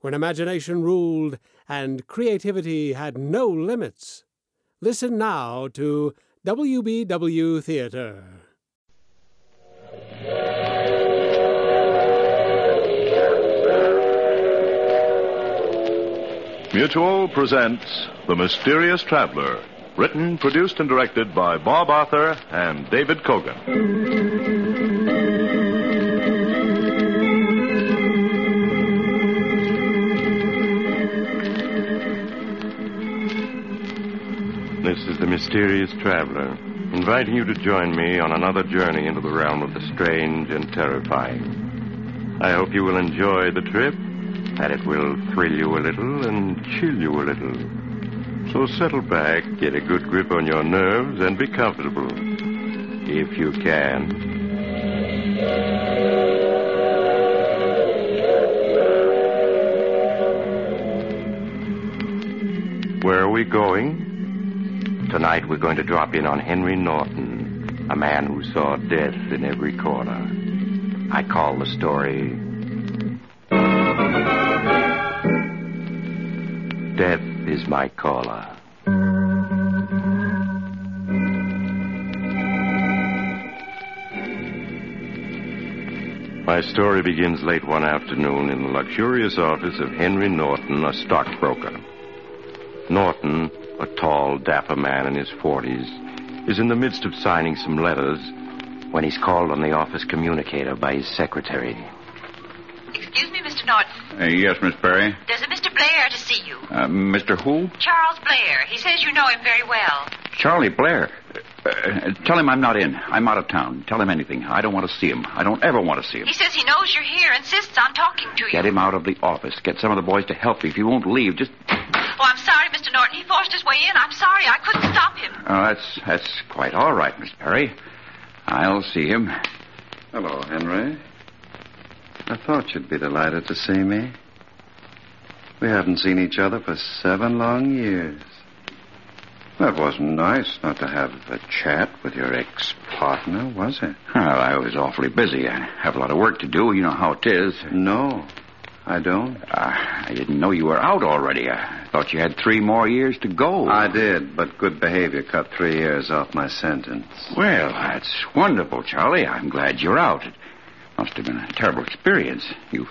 when imagination ruled and creativity had no limits. Listen now to WBW Theater. Mutual presents The Mysterious Traveler, written, produced, and directed by Bob Arthur and David Kogan. Mysterious traveler, inviting you to join me on another journey into the realm of the strange and terrifying. I hope you will enjoy the trip, that it will thrill you a little and chill you a little. So settle back, get a good grip on your nerves, and be comfortable. If you can. Where are we going? Tonight we're going to drop in on Henry Norton, a man who saw death in every corner. I call the story Death is My Caller. My story begins late one afternoon in the luxurious office of Henry Norton, a stockbroker. Norton, a tall, dapper man in his 40s, is in the midst of signing some letters when he's called on the office communicator by his secretary. Excuse me, Mr. Norton. Uh, yes, Miss Perry. There's a Mr. Blair to see you. Uh, Mr. Who? Charles Blair. He says you know him very well. Charlie Blair. Uh, tell him I'm not in. I'm out of town. Tell him anything. I don't want to see him. I don't ever want to see him. He says he knows you're here, insists on talking to you. Get him out of the office. Get some of the boys to help you. If he won't leave, just. Oh, I'm sorry, Mr. Norton. He forced his way in. I'm sorry. I couldn't stop him. Oh, that's that's quite all right, Miss Perry. I'll see him. Hello, Henry. I thought you'd be delighted to see me. We haven't seen each other for seven long years. That wasn't nice not to have a chat with your ex partner, was it? Well, I was awfully busy. I have a lot of work to do. You know how it is. No, I don't. Uh, I didn't know you were out already. I thought you had three more years to go. I did, but good behavior cut three years off my sentence. Well, that's wonderful, Charlie. I'm glad you're out. It must have been a terrible experience. You,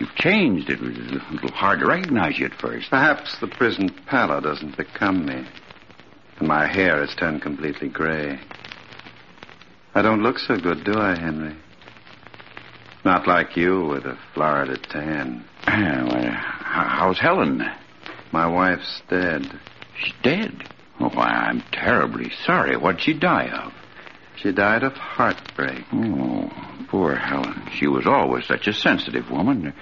you've changed. It was a little hard to recognize you at first. Perhaps the prison pallor doesn't become me. And my hair has turned completely gray. I don't look so good, do I, Henry? Not like you with a Florida tan. Well, how's Helen? My wife's dead. She's dead. Oh, why, I'm terribly sorry. What'd she die of? She died of heartbreak. Oh, poor Helen. She was always such a sensitive woman.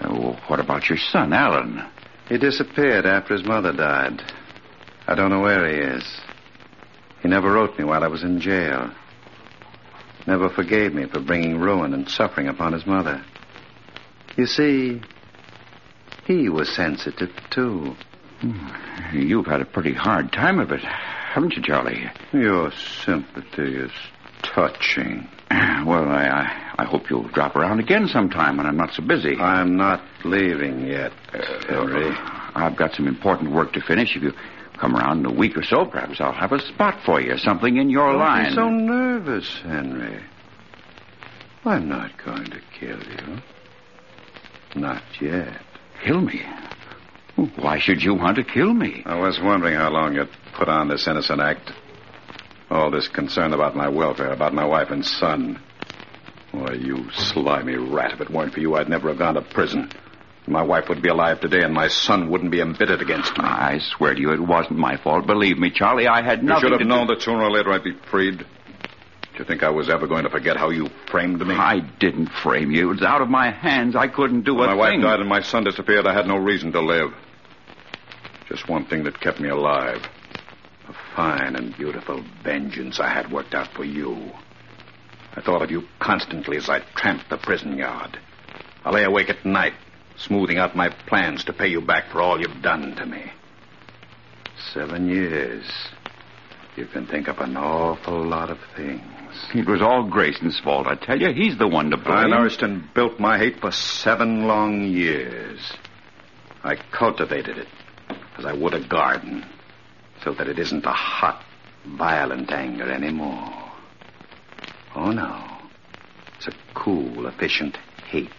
Uh, what about your son, Alan? He disappeared after his mother died. I don't know where he is. He never wrote me while I was in jail. Never forgave me for bringing ruin and suffering upon his mother. You see, he was sensitive, too. Hmm. You've had a pretty hard time of it, haven't you, Charlie? Your sympathy is touching. Well, I, I, I hope you'll drop around again sometime when I'm not so busy. I'm not leaving yet, Henry. Uh, I've got some important work to finish. If you come around in a week or so, perhaps I'll have a spot for you, something in your oh, Don't line. be so nervous, Henry. I'm not going to kill you. Not yet. Kill me? Why should you want to kill me? I was wondering how long you'd put on this innocent act. All this concern about my welfare, about my wife and son. Why, you slimy rat, if it weren't for you, I'd never have gone to prison. My wife would be alive today, and my son wouldn't be embittered against me. I swear to you, it wasn't my fault. Believe me, Charlie, I had nothing. you should have known do... that sooner or later I'd be freed. Do you think I was ever going to forget how you framed me? I didn't frame you. It was out of my hands. I couldn't do When a my wife died and my son disappeared, I had no reason to live. Just one thing that kept me alive. A fine and beautiful vengeance I had worked out for you. I thought of you constantly as I tramped the prison yard. I lay awake at night, smoothing out my plans to pay you back for all you've done to me. Seven years. You can think up an awful lot of things. It was all Grayson's fault, I tell you. He's the one to blame. I nourished and built my hate for seven long years. I cultivated it as I would a garden, so that it isn't a hot, violent anger anymore. Oh, no. It's a cool, efficient hate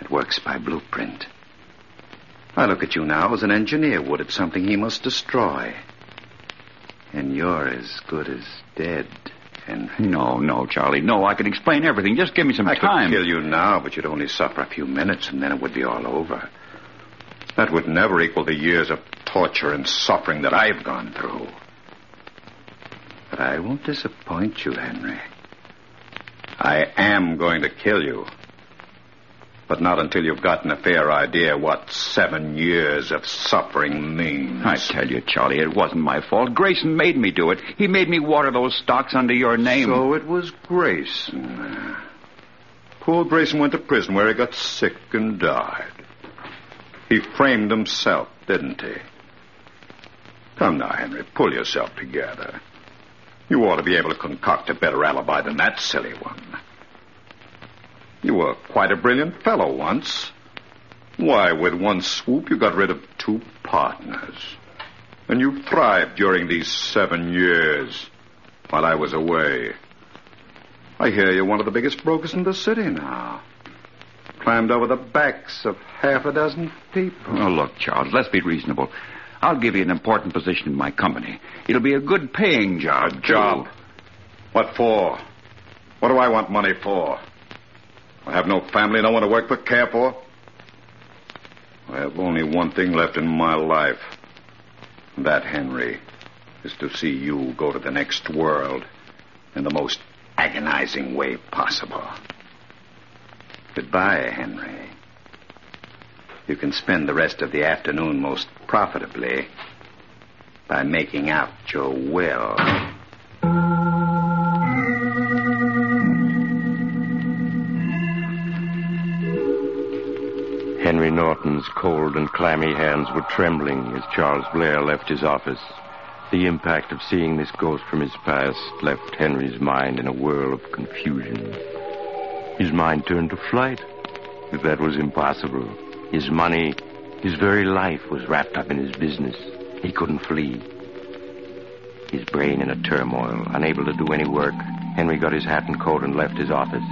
that works by blueprint. I look at you now as an engineer would at something he must destroy. And you're as good as dead, Henry. No, no, Charlie. No, I can explain everything. Just give me some I time. I could kill you now, but you'd only suffer a few minutes, and then it would be all over. That would never equal the years of torture and suffering that I've gone through. But I won't disappoint you, Henry. I am going to kill you. But not until you've gotten a fair idea what seven years of suffering means. I tell you, Charlie, it wasn't my fault. Grayson made me do it. He made me water those stocks under your name. So it was Grayson. Poor Grayson went to prison where he got sick and died. He framed himself, didn't he? Come now, Henry, pull yourself together. You ought to be able to concoct a better alibi than that silly one. You were quite a brilliant fellow once. Why, with one swoop, you got rid of two partners. And you thrived during these seven years while I was away. I hear you're one of the biggest brokers in the city now. Climbed over the backs of half a dozen people. Oh, look, Charles, let's be reasonable. I'll give you an important position in my company. It'll be a good paying job. A job? What for? What do I want money for? I have no family, no one to work for, care for. I have only one thing left in my life. That, Henry, is to see you go to the next world in the most agonizing way possible. Goodbye, Henry. You can spend the rest of the afternoon most profitably by making out your will. Norton's cold and clammy hands were trembling as Charles Blair left his office. The impact of seeing this ghost from his past left Henry's mind in a whirl of confusion. His mind turned to flight. But that was impossible. His money, his very life was wrapped up in his business. He couldn't flee. His brain in a turmoil, unable to do any work, Henry got his hat and coat and left his office.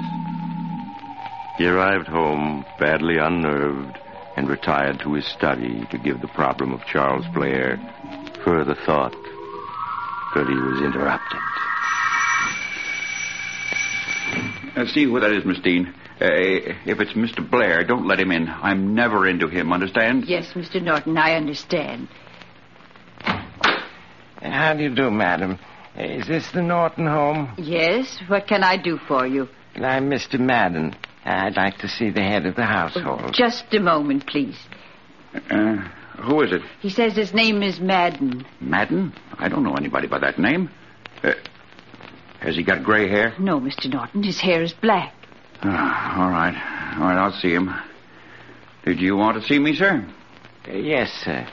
He arrived home, badly unnerved, and retired to his study to give the problem of Charles Blair further thought. But he was interrupted. Uh, see who that is, Miss Dean. Uh, if it's Mr. Blair, don't let him in. I'm never into him, understand? Yes, Mr. Norton, I understand. How do you do, madam? Is this the Norton home? Yes, what can I do for you? I'm Mr. Madden. I'd like to see the head of the household. Just a moment, please. Uh, who is it? He says his name is Madden. Madden? I don't know anybody by that name. Uh, has he got gray hair? No, Mr. Norton, his hair is black. Ah, all right. All right, I'll see him. Did you want to see me, sir? Uh, yes, sir.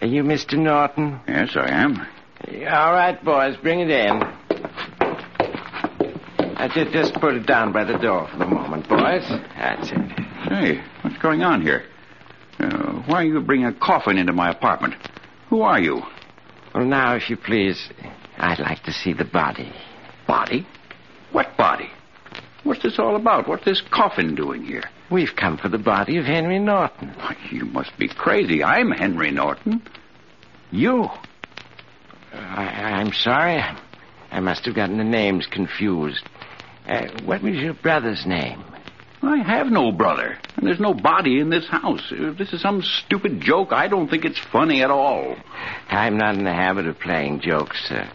Are you Mr. Norton? Yes, I am. All right, boys, bring it in. I just, just put it down by the door for the moment, boys. That's it. Hey, what's going on here? Uh, why are you bringing a coffin into my apartment? Who are you? Well, now, if you please, I'd like to see the body. Body? What body? What's this all about? What's this coffin doing here? We've come for the body of Henry Norton. Why, you must be crazy. I'm Henry Norton. You? I, I'm sorry. I must have gotten the names confused. Uh, what was your brother's name? I have no brother, and there's no body in this house. If this is some stupid joke, I don't think it's funny at all. I'm not in the habit of playing jokes, sir.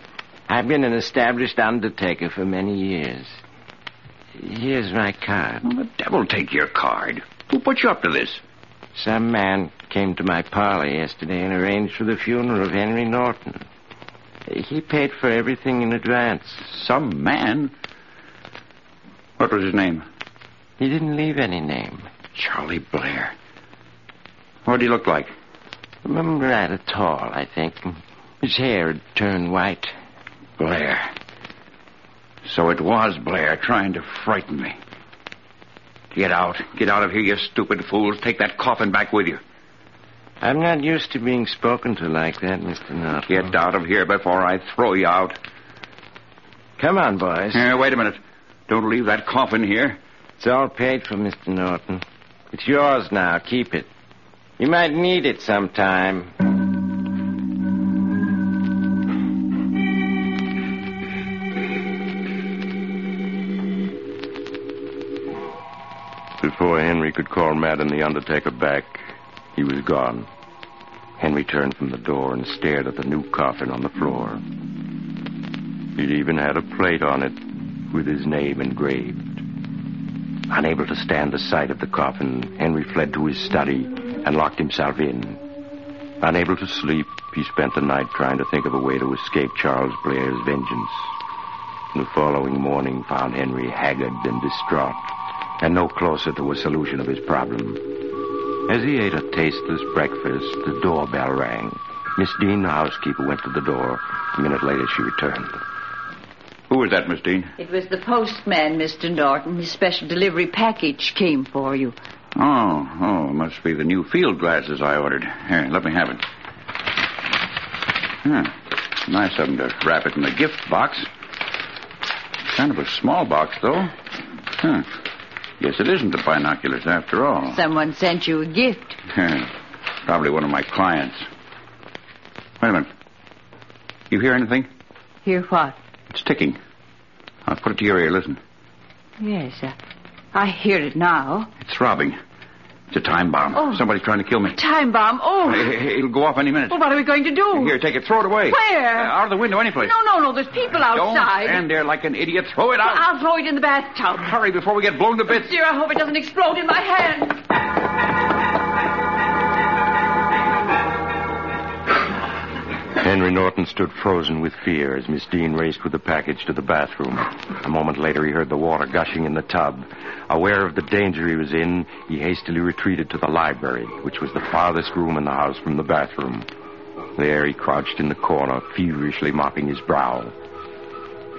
I've been an established undertaker for many years. Here's my card. Well, the devil take your card. Who put you up to this? Some man came to my parlor yesterday and arranged for the funeral of Henry Norton. He paid for everything in advance. Some man? What was his name? He didn't leave any name. Charlie Blair. What did he look like? Remember rather tall, I think. His hair had turned white. Blair. So it was Blair trying to frighten me. Get out. Get out of here, you stupid fools. Take that coffin back with you. I'm not used to being spoken to like that, Mr. Norton. Get out of here before I throw you out. Come on, boys. Uh, wait a minute. Don't leave that coffin here. It's all paid for, Mr. Norton. It's yours now. Keep it. You might need it sometime. Before Henry could call Madden the Undertaker back, he was gone. Henry turned from the door and stared at the new coffin on the floor. It even had a plate on it with his name engraved. Unable to stand the sight of the coffin, Henry fled to his study and locked himself in. Unable to sleep, he spent the night trying to think of a way to escape Charles Blair's vengeance. The following morning found Henry haggard and distraught, and no closer to a solution of his problem. As he ate a tasteless breakfast, the doorbell rang. Miss Dean, the housekeeper, went to the door. A minute later, she returned. Who was that, Miss Dean? It was the postman, Mr. Norton. His special delivery package came for you. Oh, oh, must be the new field glasses I ordered. Here, let me have it. Huh. Nice of them to wrap it in a gift box. Kind of a small box, though. Huh. Guess it isn't the binoculars after all. Someone sent you a gift. Probably one of my clients. Wait a minute. You hear anything? Hear what? It's ticking. I'll put it to your ear. Listen. Yes, uh, I hear it now. It's throbbing. It's a time bomb. Oh. Somebody's trying to kill me. Time bomb. Oh. It- It'll go off any minute. Well, what are we going to do? Here, take it. Throw it away. Where? Uh, out of the window, anyplace. No, no, no. There's people outside. Don't stand there like an idiot. Throw it out. I'll throw it in the bathtub. Hurry before we get blown to bits. Dear, I hope it doesn't explode in my hand. Henry Norton stood frozen with fear as Miss Dean raced with the package to the bathroom. A moment later, he heard the water gushing in the tub. Aware of the danger he was in, he hastily retreated to the library, which was the farthest room in the house from the bathroom. There, he crouched in the corner, feverishly mopping his brow.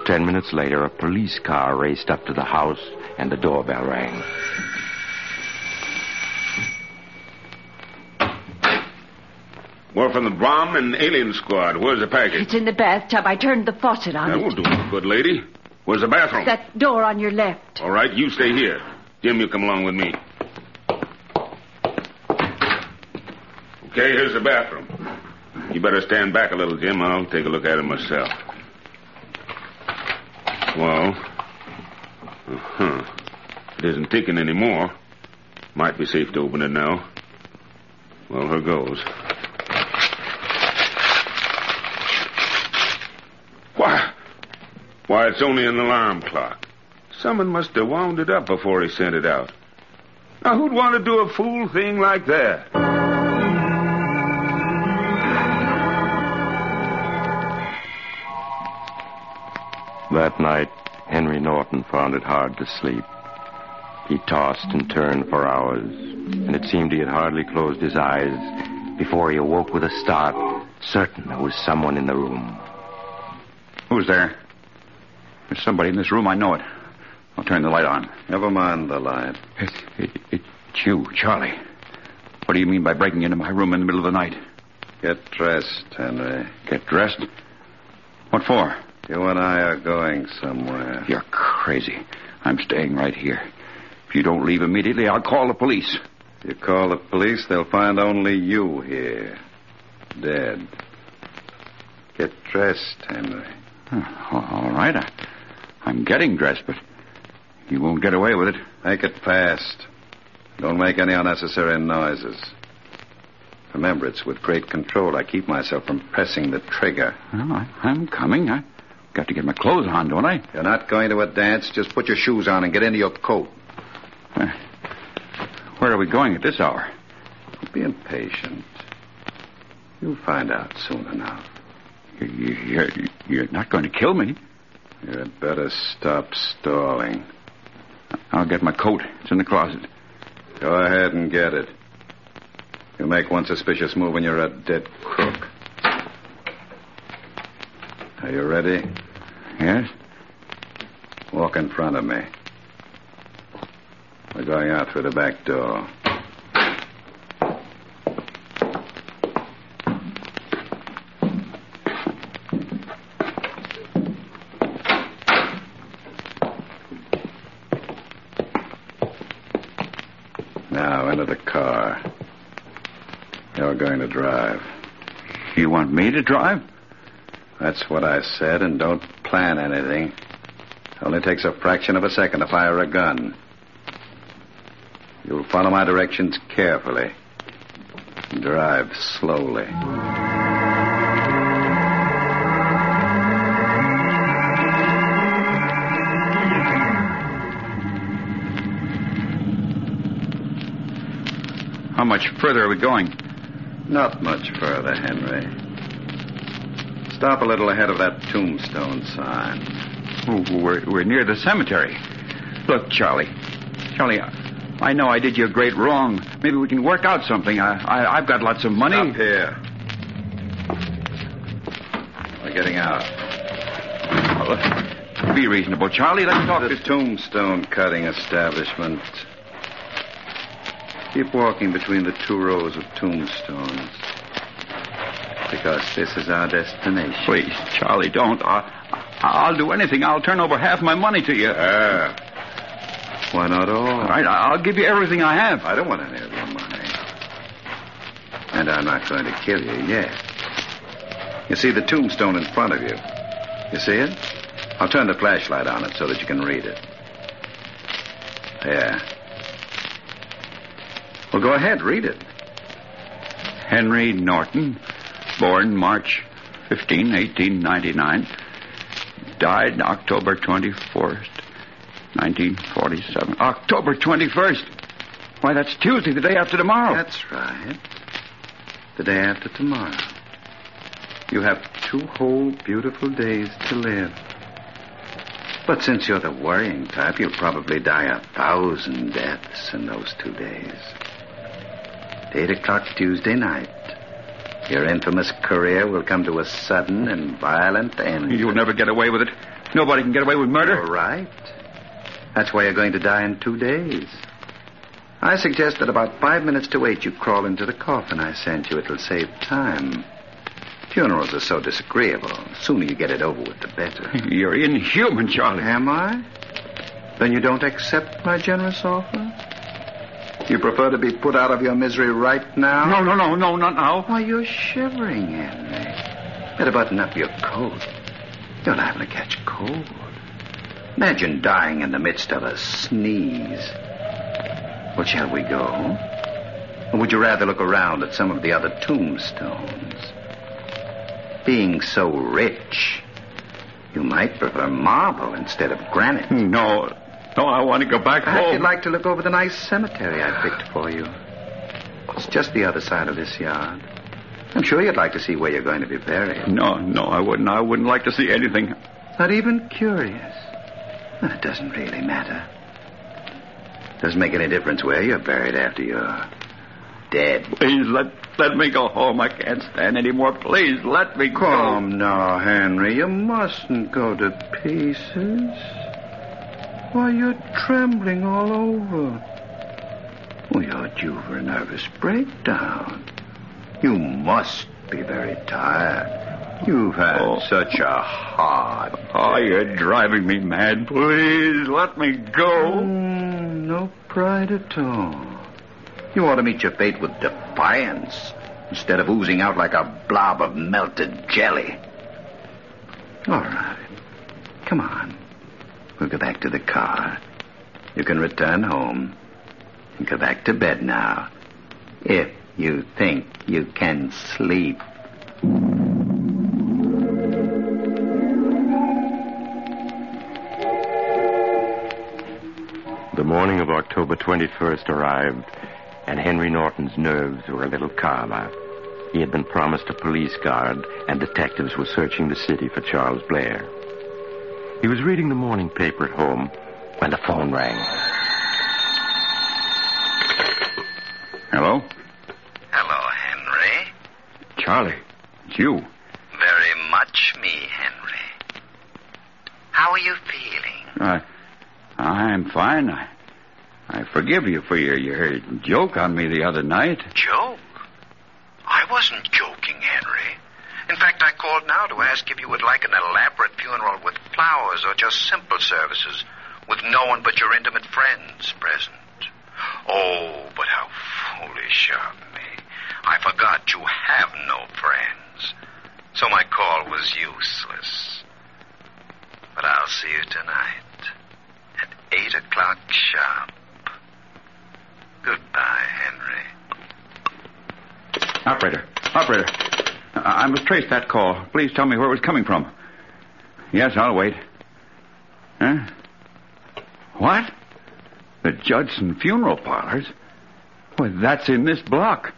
Ten minutes later, a police car raced up to the house, and the doorbell rang. We're from the bomb and alien squad. Where's the package? It's in the bathtub. I turned the faucet on That it. won't do no good, lady. Where's the bathroom? That door on your left. All right, you stay here. Jim, you come along with me. Okay, here's the bathroom. You better stand back a little, Jim. I'll take a look at it myself. Well, uh-huh. It isn't ticking anymore. Might be safe to open it now. Well, here goes. Why? Why, it's only an alarm clock. Someone must have wound it up before he sent it out. Now, who'd want to do a fool thing like that? That night, Henry Norton found it hard to sleep. He tossed and turned for hours, and it seemed he had hardly closed his eyes before he awoke with a start, certain there was someone in the room. Who's there? There's somebody in this room. I know it. I'll turn the light on. Never mind the light. It, it, it's you, Charlie. What do you mean by breaking into my room in the middle of the night? Get dressed, Henry. Get dressed? What for? You and I are going somewhere. You're crazy. I'm staying right here. If you don't leave immediately, I'll call the police. You call the police, they'll find only you here. Dead. Get dressed, Henry. Huh, All right. I, I'm getting dressed, but you won't get away with it. Make it fast. Don't make any unnecessary noises. Remember, it's with great control I keep myself from pressing the trigger. Well, I, I'm coming. I got to get my clothes on, don't I? You're not going to a dance. Just put your shoes on and get into your coat. Uh, Where are we going at this hour? Don't be impatient. You'll find out soon enough. You're, you're not going to kill me. You'd better stop stalling. I'll get my coat. It's in the closet. Go ahead and get it. You make one suspicious move and you're a dead crook. Are you ready? Yes? Walk in front of me. We're going out through the back door. Now, into the car. You're going to drive. You want me to drive? That's what I said, and don't plan anything. Only takes a fraction of a second to fire a gun. You'll follow my directions carefully. Drive slowly. How much further are we going? Not much further, Henry. Stop a little ahead of that tombstone sign. We're, we're near the cemetery. Look, Charlie. Charlie, I, know I did you a great wrong. Maybe we can work out something. I, I, I've got lots of money. Stop here. We're getting out. Oh, be reasonable, Charlie. Let's talk. The tombstone cutting establishment. Keep walking between the two rows of tombstones. Because this is our destination. Please, Charlie, don't. I, I'll do anything. I'll turn over half my money to you. Ah. Why not all? All right, I'll give you everything I have. I don't want any of your money. And I'm not going to kill you yet. You see the tombstone in front of you. You see it? I'll turn the flashlight on it so that you can read it. There. Well, go ahead, read it. Henry Norton, born March 15, 1899, died October 24st, 1947. October 21st? Why, that's Tuesday, the day after tomorrow. That's right. The day after tomorrow. You have two whole beautiful days to live. But since you're the worrying type, you'll probably die a thousand deaths in those two days. Eight o'clock Tuesday night. Your infamous career will come to a sudden and violent end. You'll never get away with it. Nobody can get away with murder. You're right. That's why you're going to die in two days. I suggest that about five minutes to eight you crawl into the coffin I sent you. It'll save time. Funerals are so disagreeable. The sooner you get it over with, the better. You're inhuman, Charlie. Am I? Then you don't accept my generous offer? You prefer to be put out of your misery right now? No, no, no, no, not now. Why, you're shivering, Henry. Better button up your coat. You're liable to catch cold. Imagine dying in the midst of a sneeze. Well, shall we go? Or would you rather look around at some of the other tombstones? Being so rich, you might prefer marble instead of granite. No, no, I want to go back Perhaps home. you'd like to look over the nice cemetery I picked for you. It's just the other side of this yard. I'm sure you'd like to see where you're going to be buried. No, no, I wouldn't. I wouldn't like to see anything. Not even curious. Well, it doesn't really matter. Doesn't make any difference where you're buried after you're dead. Please let let me go home. I can't stand anymore. Please let me go. Come now, Henry. You mustn't go to pieces. Why, you're trembling all over. Oh, you're due for a nervous breakdown. You must be very tired. You've had Oh. such a hard. Oh, you're driving me mad. Please let me go. Mm, no pride at all. You ought to meet your fate with defiance instead of oozing out like a blob of melted jelly. All right. Come on. We'll go back to the car. You can return home and go back to bed now. If you think you can sleep. The morning of October 21st arrived, and Henry Norton's nerves were a little calmer. He had been promised a police guard, and detectives were searching the city for Charles Blair. He was reading the morning paper at home when the phone rang. Hello? Hello, Henry. Charlie, it's you. Very much me, Henry. How are you feeling? I, I'm fine. I, I forgive you for your, your joke on me the other night. Joke? I wasn't joking, Henry. In fact, I called now to ask if you would like an elaborate funeral with flowers or just simple services with no one but your intimate friends present. Oh, but how foolish of me. I forgot you have no friends. So my call was useless. But I'll see you tonight at 8 o'clock sharp. Goodbye, Henry. Operator, operator. I, I must trace that call. Please tell me where it was coming from. Yes, I'll wait. Huh? What? The Judson Funeral Parlors? Well, that's in this block.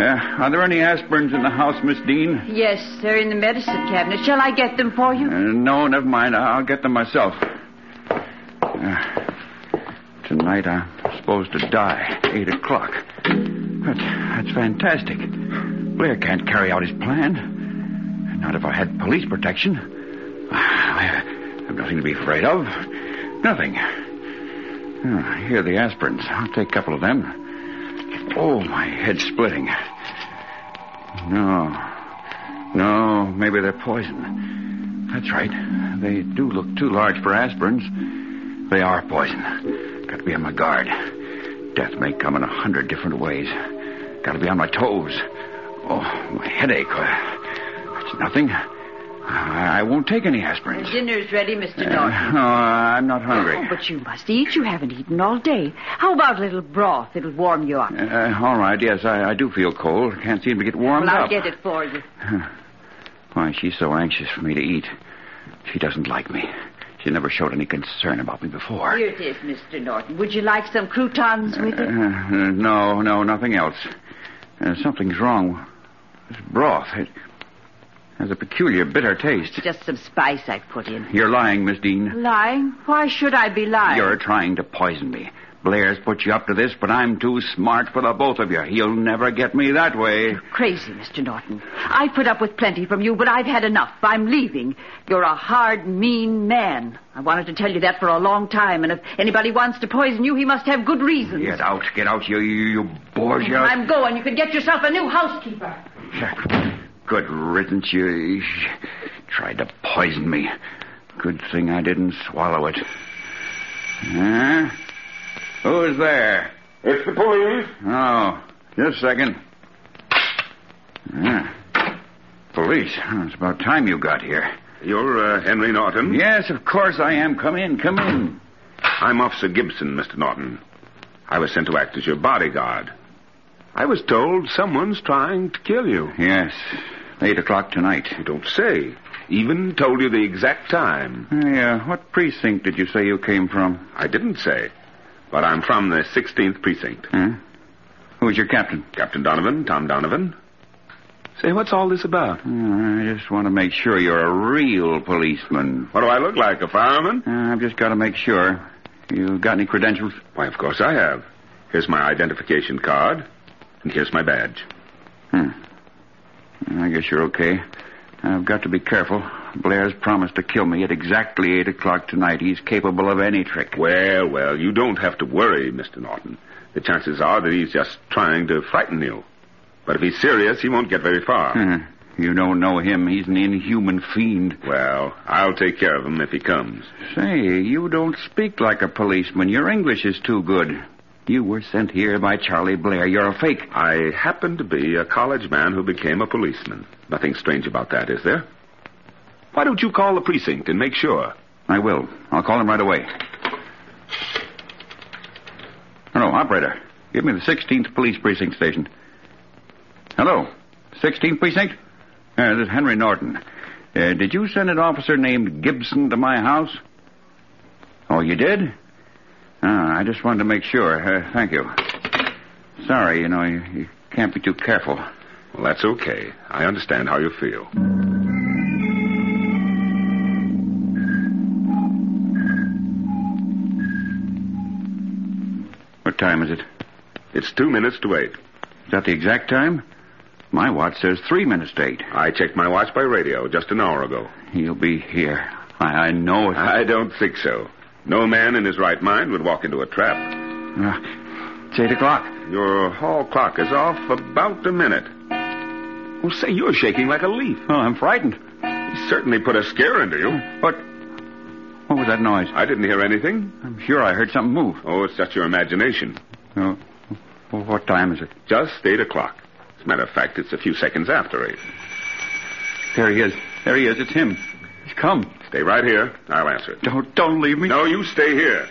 Uh, are there any aspirins in the house, Miss Dean? Yes, they're in the medicine cabinet. Shall I get them for you? Uh, no, never mind. I'll get them myself. Uh, tonight I'm supposed to die. Eight o'clock. But that's fantastic. Blair can't carry out his plan. Not if I had police protection. I have nothing to be afraid of. Nothing. Oh, here are the aspirins. I'll take a couple of them. Oh, my head's splitting. No. No, maybe they're poison. That's right. They do look too large for aspirins. They are poison. Got to be on my guard. Death may come in a hundred different ways. Got to be on my toes. Oh, my headache. That's nothing. I won't take any aspirins. Dinner's ready, Mr. Uh, Norton. no, I'm not hungry. Oh, but you must eat. You haven't eaten all day. How about a little broth? It'll warm you up. Uh, all right, yes, I, I do feel cold. Can't seem to get warmed well, I'll up. get it for you. Why, she's so anxious for me to eat. She doesn't like me. She never showed any concern about me before. Here it is, Mr. Norton. Would you like some croutons with Uh, it? uh, no, no, nothing else. Uh, something's wrong. This broth, it has a peculiar bitter taste. Just some spice I put in. You're lying, Miss Dean. Lying? Why should I be lying? You're trying to poison me. Blair's put you up to this, but I'm too smart for the both of you. He'll never get me that way. You're Crazy, Mr. Norton. I've put up with plenty from you, but I've had enough. I'm leaving. You're a hard, mean man. I wanted to tell you that for a long time, and if anybody wants to poison you, he must have good reasons. Get out, get out, you, you, you bourgeois. I'm going. You can get yourself a new housekeeper. Good riddance, you, tried to poison me. Good thing I didn't swallow it. Huh? Who's there? It's the police. Oh, just a second. Yeah. Police. Oh, it's about time you got here. You're uh, Henry Norton? Yes, of course I am. Come in, come in. I'm Officer Gibson, Mr. Norton. I was sent to act as your bodyguard. I was told someone's trying to kill you. Yes. Eight o'clock tonight. You don't say. Even told you the exact time. Yeah, what precinct did you say you came from? I didn't say. But I'm from the 16th precinct. Huh? Who's your captain? Captain Donovan, Tom Donovan. Say, what's all this about? Oh, I just want to make sure you're a real policeman. What do I look like, a fireman? Uh, I've just got to make sure. You got any credentials? Why, of course I have. Here's my identification card, and here's my badge. Hmm. I guess you're okay. I've got to be careful. Blair's promised to kill me at exactly 8 o'clock tonight. He's capable of any trick. Well, well, you don't have to worry, Mr. Norton. The chances are that he's just trying to frighten you. But if he's serious, he won't get very far. Huh. You don't know him. He's an inhuman fiend. Well, I'll take care of him if he comes. Say, you don't speak like a policeman. Your English is too good. You were sent here by Charlie Blair. You're a fake. I happen to be a college man who became a policeman. Nothing strange about that, is there? Why don't you call the precinct and make sure? I will. I'll call him right away. Hello, operator. Give me the 16th Police Precinct Station. Hello. 16th Precinct? Uh, this is Henry Norton. Uh, did you send an officer named Gibson to my house? Oh, you did? Ah, I just wanted to make sure. Uh, thank you. Sorry, you know, you, you can't be too careful. Well, that's okay. I understand how you feel. What time is it? It's two minutes to eight. Is that the exact time? My watch says three minutes to eight. I checked my watch by radio just an hour ago. He'll be here. I, I know it. I don't think so. No man in his right mind would walk into a trap. Uh, it's eight o'clock. Your hall clock is off about a minute. Well, say, you're shaking like a leaf. Oh, I'm frightened. He certainly put a scare into you. What? What was that noise? I didn't hear anything. I'm sure I heard something move. Oh, it's just your imagination. Oh, well, what time is it? Just eight o'clock. As a matter of fact, it's a few seconds after eight. There he is. There he is. It's him. He's come. Stay right here. I'll answer it. Don't don't leave me. No, you stay here.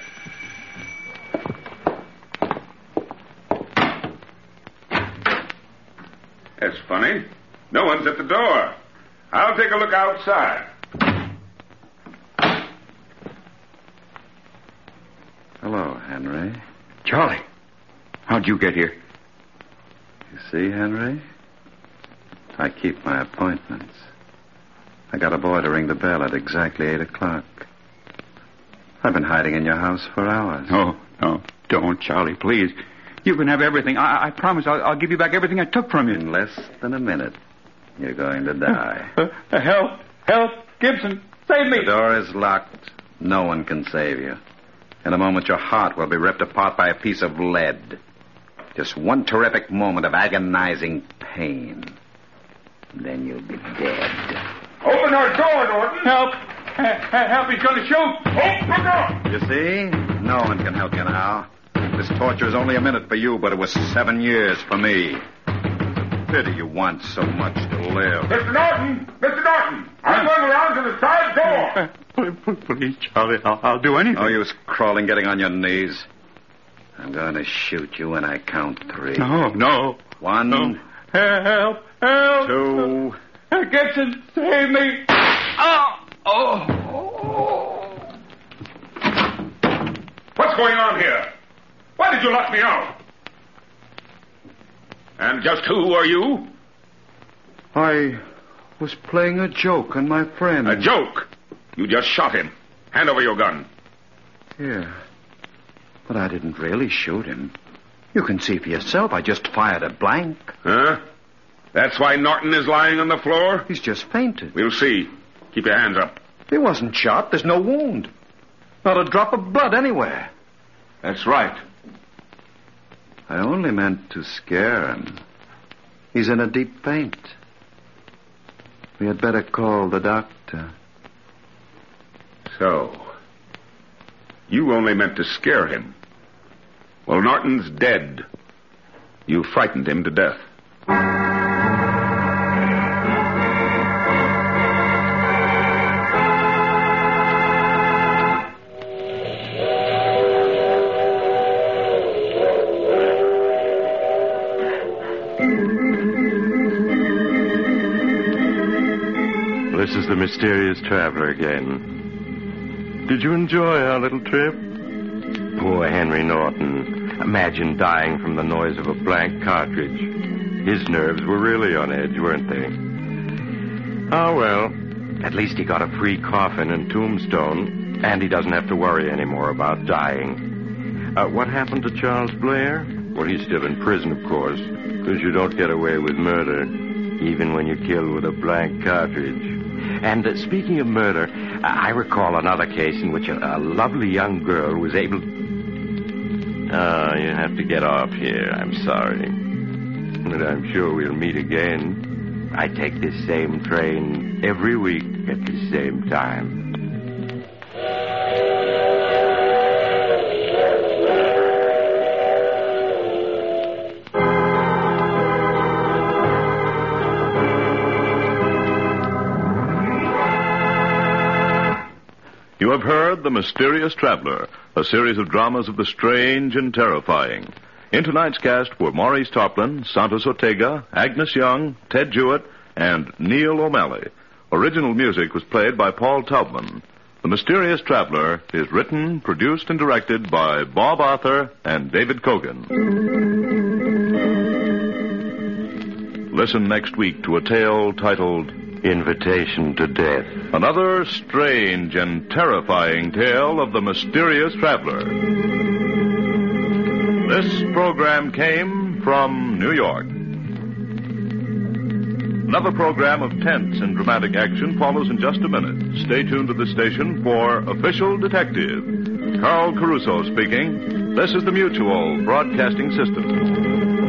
That's funny. No one's at the door. I'll take a look outside. Hello, Henry. Charlie, how'd you get here? You see, Henry? I keep my appointments. I got a boy to ring the bell at exactly eight o'clock. I've been hiding in your house for hours. No, no, don't, Charlie, please. You can have everything. I, I promise I'll, I'll give you back everything I took from you. In less than a minute, you're going to die. Uh, uh, help! Help! Gibson, save me! The door is locked. No one can save you. In a moment, your heart will be ripped apart by a piece of lead. Just one terrific moment of agonizing pain. Then you'll be dead. Open our door, Norton. Help! help! He's going to shoot! Open the door! You see? No one can help you now. This torture is only a minute for you, but it was seven years for me. It's a pity you want so much to live. Mr. Norton! Mr. Norton! I'm going around to the side door. Uh, Please, Charlie, I'll, I'll do anything. No use crawling, getting on your knees. I'm going to shoot you when I count three. No, no. One. No. Help! Help! Two. Gibson, save me! Oh! Oh! What's going on here? Why did you lock me out? And just who are you? I was playing a joke on my friend. A joke? You just shot him. Hand over your gun. Yeah. But I didn't really shoot him. You can see for yourself. I just fired a blank. Huh? That's why Norton is lying on the floor? He's just fainted. We'll see. Keep your hands up. He wasn't shot. There's no wound. Not a drop of blood anywhere. That's right. I only meant to scare him. He's in a deep faint. We had better call the doctor. So, you only meant to scare him. Well, Norton's dead. You frightened him to death. Mysterious traveler again. Did you enjoy our little trip? Poor Henry Norton. Imagine dying from the noise of a blank cartridge. His nerves were really on edge, weren't they? Oh, well. At least he got a free coffin and tombstone, and he doesn't have to worry anymore about dying. Uh, what happened to Charles Blair? Well, he's still in prison, of course, because you don't get away with murder, even when you kill with a blank cartridge. And uh, speaking of murder, I recall another case in which a, a lovely young girl was able. Oh, you have to get off here. I'm sorry. But I'm sure we'll meet again. I take this same train every week at the same time. You have heard The Mysterious Traveler, a series of dramas of the strange and terrifying. In tonight's cast were Maurice Tarplin, Santos Ortega, Agnes Young, Ted Jewett, and Neil O'Malley. Original music was played by Paul Taubman. The Mysterious Traveler is written, produced, and directed by Bob Arthur and David Kogan. Listen next week to a tale titled Invitation to Death. Another strange and terrifying tale of the mysterious traveler. This program came from New York. Another program of tense and dramatic action follows in just a minute. Stay tuned to the station for Official Detective. Carl Caruso speaking. This is the Mutual Broadcasting System.